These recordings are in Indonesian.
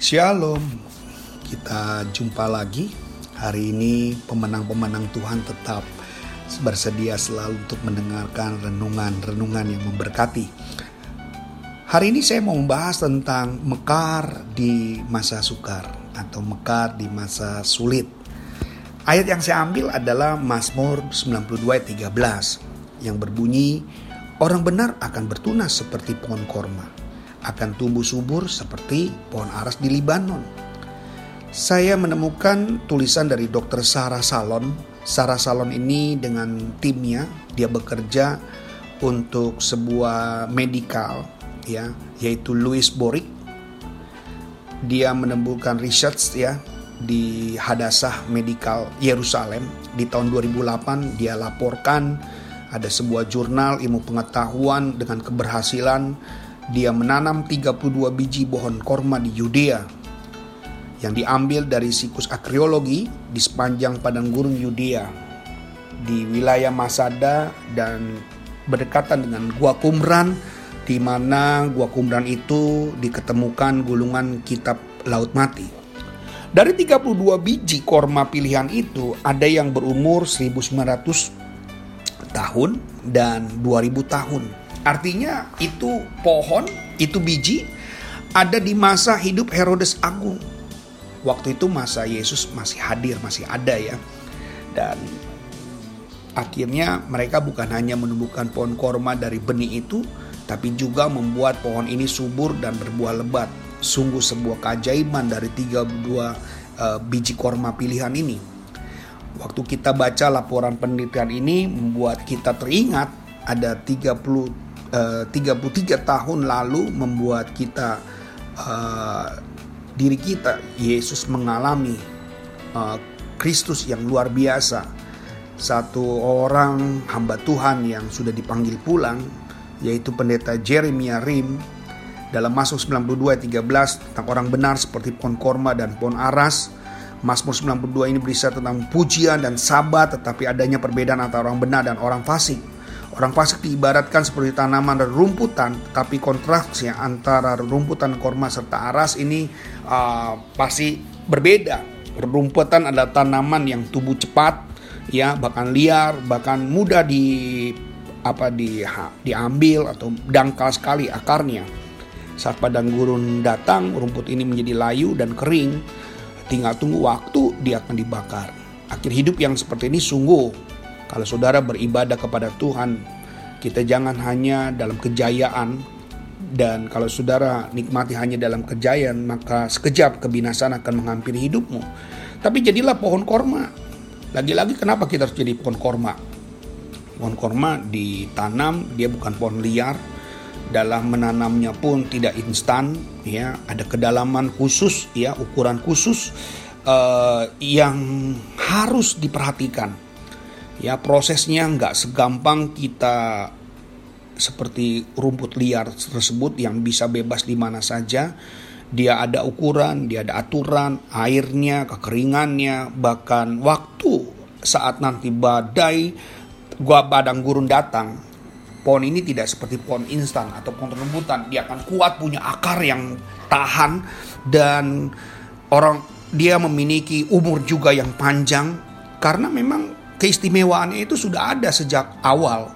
Shalom, kita jumpa lagi. Hari ini pemenang-pemenang Tuhan tetap bersedia selalu untuk mendengarkan renungan-renungan yang memberkati. Hari ini saya mau membahas tentang mekar di masa sukar atau mekar di masa sulit. Ayat yang saya ambil adalah Mazmur 92 ayat 13 yang berbunyi, Orang benar akan bertunas seperti pohon korma, akan tumbuh subur seperti pohon aras di Libanon. Saya menemukan tulisan dari Dr. Sarah Salon. Sarah Salon ini dengan timnya dia bekerja untuk sebuah medical ya, yaitu Louis Borik. Dia menemukan research ya di Hadassah Medical Yerusalem di tahun 2008 dia laporkan ada sebuah jurnal ilmu pengetahuan dengan keberhasilan dia menanam 32 biji pohon korma di Yudea yang diambil dari sikus akriologi di sepanjang padang gurun Yudea di wilayah Masada dan berdekatan dengan Gua Kumran di mana Gua Kumran itu diketemukan gulungan kitab Laut Mati. Dari 32 biji korma pilihan itu ada yang berumur 1900 tahun dan 2000 tahun. Artinya itu pohon, itu biji ada di masa hidup Herodes Agung. Waktu itu masa Yesus masih hadir, masih ada ya. Dan akhirnya mereka bukan hanya menumbuhkan pohon korma dari benih itu, tapi juga membuat pohon ini subur dan berbuah lebat. Sungguh sebuah keajaiban dari 32 uh, eh, biji korma pilihan ini. Waktu kita baca laporan penelitian ini membuat kita teringat ada 30 uh, 33 tahun lalu membuat kita uh, diri kita Yesus mengalami uh, Kristus yang luar biasa. Satu orang hamba Tuhan yang sudah dipanggil pulang yaitu pendeta Jeremia Rim dalam masuk 92 ayat 13 tentang orang benar seperti pohon korma dan pohon aras Mazmur 92 ini berisi tentang pujian dan sabat tetapi adanya perbedaan antara orang benar dan orang fasik. Orang fasik diibaratkan seperti tanaman dan rumputan, tapi kontrasnya antara rumputan korma serta aras ini uh, pasti berbeda. Rumputan adalah tanaman yang tumbuh cepat, ya bahkan liar, bahkan mudah di apa di diambil atau dangkal sekali akarnya. Saat padang gurun datang, rumput ini menjadi layu dan kering Tinggal tunggu waktu dia akan dibakar. Akhir hidup yang seperti ini sungguh kalau saudara beribadah kepada Tuhan, kita jangan hanya dalam kejayaan dan kalau saudara nikmati hanya dalam kejayaan, maka sekejap kebinasaan akan menghampiri hidupmu. Tapi jadilah pohon korma. Lagi-lagi kenapa kita harus jadi pohon korma? Pohon korma ditanam, dia bukan pohon liar, dalam menanamnya pun tidak instan ya ada kedalaman khusus ya ukuran khusus uh, yang harus diperhatikan ya prosesnya nggak segampang kita seperti rumput liar tersebut yang bisa bebas di mana saja. Dia ada ukuran dia ada aturan airnya kekeringannya bahkan waktu saat nanti badai gua badang gurun datang pohon ini tidak seperti pohon instan atau pohon rembutan dia akan kuat punya akar yang tahan dan orang dia memiliki umur juga yang panjang. Karena memang keistimewaannya itu sudah ada sejak awal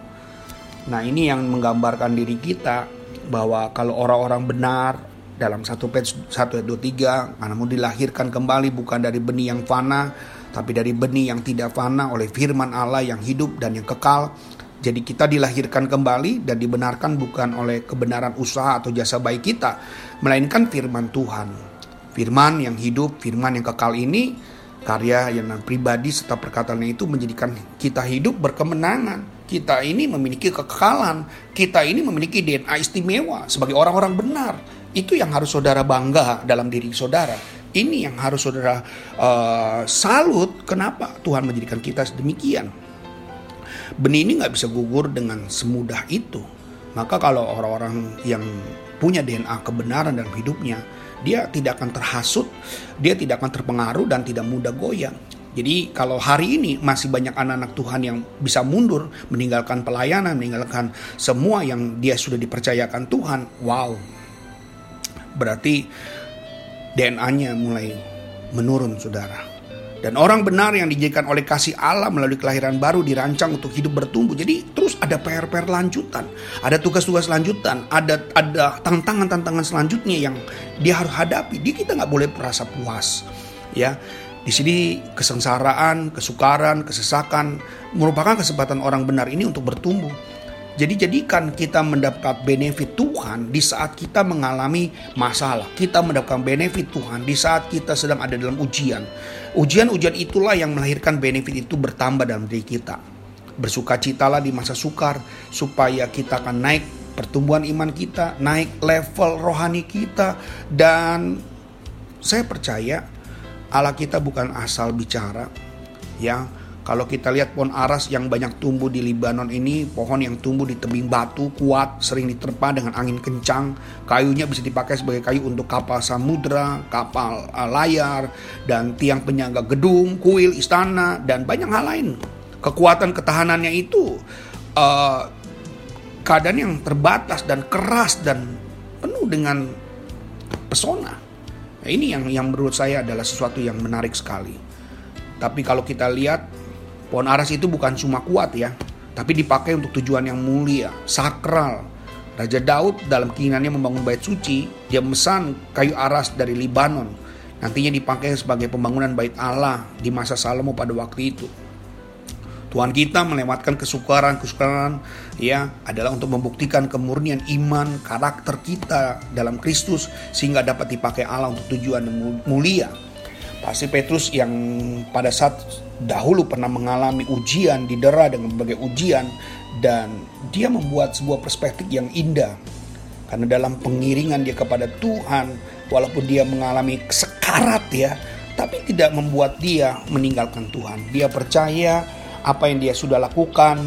nah ini yang menggambarkan diri kita bahwa kalau orang-orang benar dalam satu page 1 2 3 karena mau dilahirkan kembali bukan dari benih yang fana tapi dari benih yang tidak fana oleh firman Allah yang hidup dan yang kekal jadi kita dilahirkan kembali dan dibenarkan bukan oleh kebenaran usaha atau jasa baik kita, melainkan firman Tuhan. Firman yang hidup, firman yang kekal ini, karya yang pribadi serta perkataannya itu menjadikan kita hidup berkemenangan. Kita ini memiliki kekekalan, kita ini memiliki DNA istimewa sebagai orang-orang benar. Itu yang harus saudara bangga dalam diri saudara. Ini yang harus saudara uh, salut. Kenapa Tuhan menjadikan kita sedemikian? benih ini nggak bisa gugur dengan semudah itu. Maka kalau orang-orang yang punya DNA kebenaran dalam hidupnya, dia tidak akan terhasut, dia tidak akan terpengaruh dan tidak mudah goyang. Jadi kalau hari ini masih banyak anak-anak Tuhan yang bisa mundur, meninggalkan pelayanan, meninggalkan semua yang dia sudah dipercayakan Tuhan, wow. Berarti DNA-nya mulai menurun saudara. Dan orang benar yang dijadikan oleh kasih Allah melalui kelahiran baru dirancang untuk hidup bertumbuh. Jadi terus ada PR-PR lanjutan, ada tugas-tugas lanjutan, ada ada tantangan-tantangan selanjutnya yang dia harus hadapi. Dia kita nggak boleh merasa puas, ya. Di sini kesengsaraan, kesukaran, kesesakan merupakan kesempatan orang benar ini untuk bertumbuh. Jadi jadikan kita mendapat benefit Tuhan di saat kita mengalami masalah. Kita mendapatkan benefit Tuhan di saat kita sedang ada dalam ujian. Ujian-ujian itulah yang melahirkan benefit itu bertambah dalam diri kita. Bersukacitalah di masa sukar supaya kita akan naik pertumbuhan iman kita, naik level rohani kita dan saya percaya Allah kita bukan asal bicara ya kalau kita lihat pohon aras yang banyak tumbuh di Libanon ini, pohon yang tumbuh di tebing batu kuat, sering diterpa dengan angin kencang. Kayunya bisa dipakai sebagai kayu untuk kapal samudra, kapal uh, layar, dan tiang penyangga gedung, kuil, istana, dan banyak hal lain. Kekuatan ketahanannya itu uh, keadaan yang terbatas dan keras dan penuh dengan pesona. Nah, ini yang yang menurut saya adalah sesuatu yang menarik sekali. Tapi kalau kita lihat Pohon aras itu bukan cuma kuat ya, tapi dipakai untuk tujuan yang mulia, sakral. Raja Daud dalam keinginannya membangun bait suci, dia memesan kayu aras dari Libanon. Nantinya dipakai sebagai pembangunan bait Allah di masa Salomo pada waktu itu. Tuhan kita melewatkan kesukaran-kesukaran ya adalah untuk membuktikan kemurnian iman karakter kita dalam Kristus sehingga dapat dipakai Allah untuk tujuan mulia. Pasti Petrus yang pada saat dahulu pernah mengalami ujian, didera dengan berbagai ujian dan dia membuat sebuah perspektif yang indah. Karena dalam pengiringan dia kepada Tuhan, walaupun dia mengalami sekarat ya, tapi tidak membuat dia meninggalkan Tuhan. Dia percaya apa yang dia sudah lakukan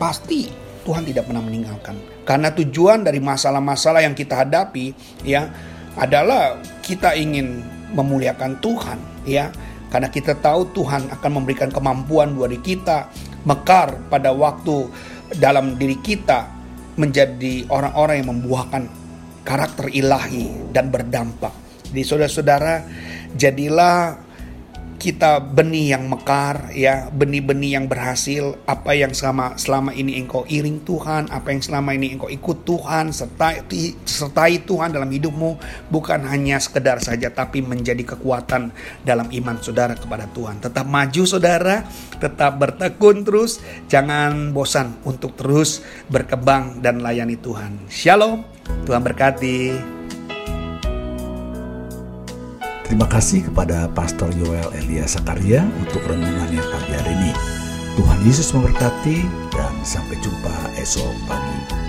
pasti Tuhan tidak pernah meninggalkan. Karena tujuan dari masalah-masalah yang kita hadapi ya adalah kita ingin memuliakan Tuhan ya karena kita tahu Tuhan akan memberikan kemampuan buat kita mekar pada waktu dalam diri kita menjadi orang-orang yang membuahkan karakter ilahi dan berdampak. Jadi saudara-saudara, jadilah kita benih yang mekar ya benih-benih yang berhasil apa yang selama selama ini engkau iring Tuhan apa yang selama ini engkau ikut Tuhan sertai sertai Tuhan dalam hidupmu bukan hanya sekedar saja tapi menjadi kekuatan dalam iman saudara kepada Tuhan. Tetap maju saudara tetap bertekun terus jangan bosan untuk terus berkembang dan layani Tuhan. Shalom Tuhan berkati Terima kasih kepada Pastor Yoel Elia Sakaria untuk renungannya pagi hari ini. Tuhan Yesus memberkati dan sampai jumpa esok pagi.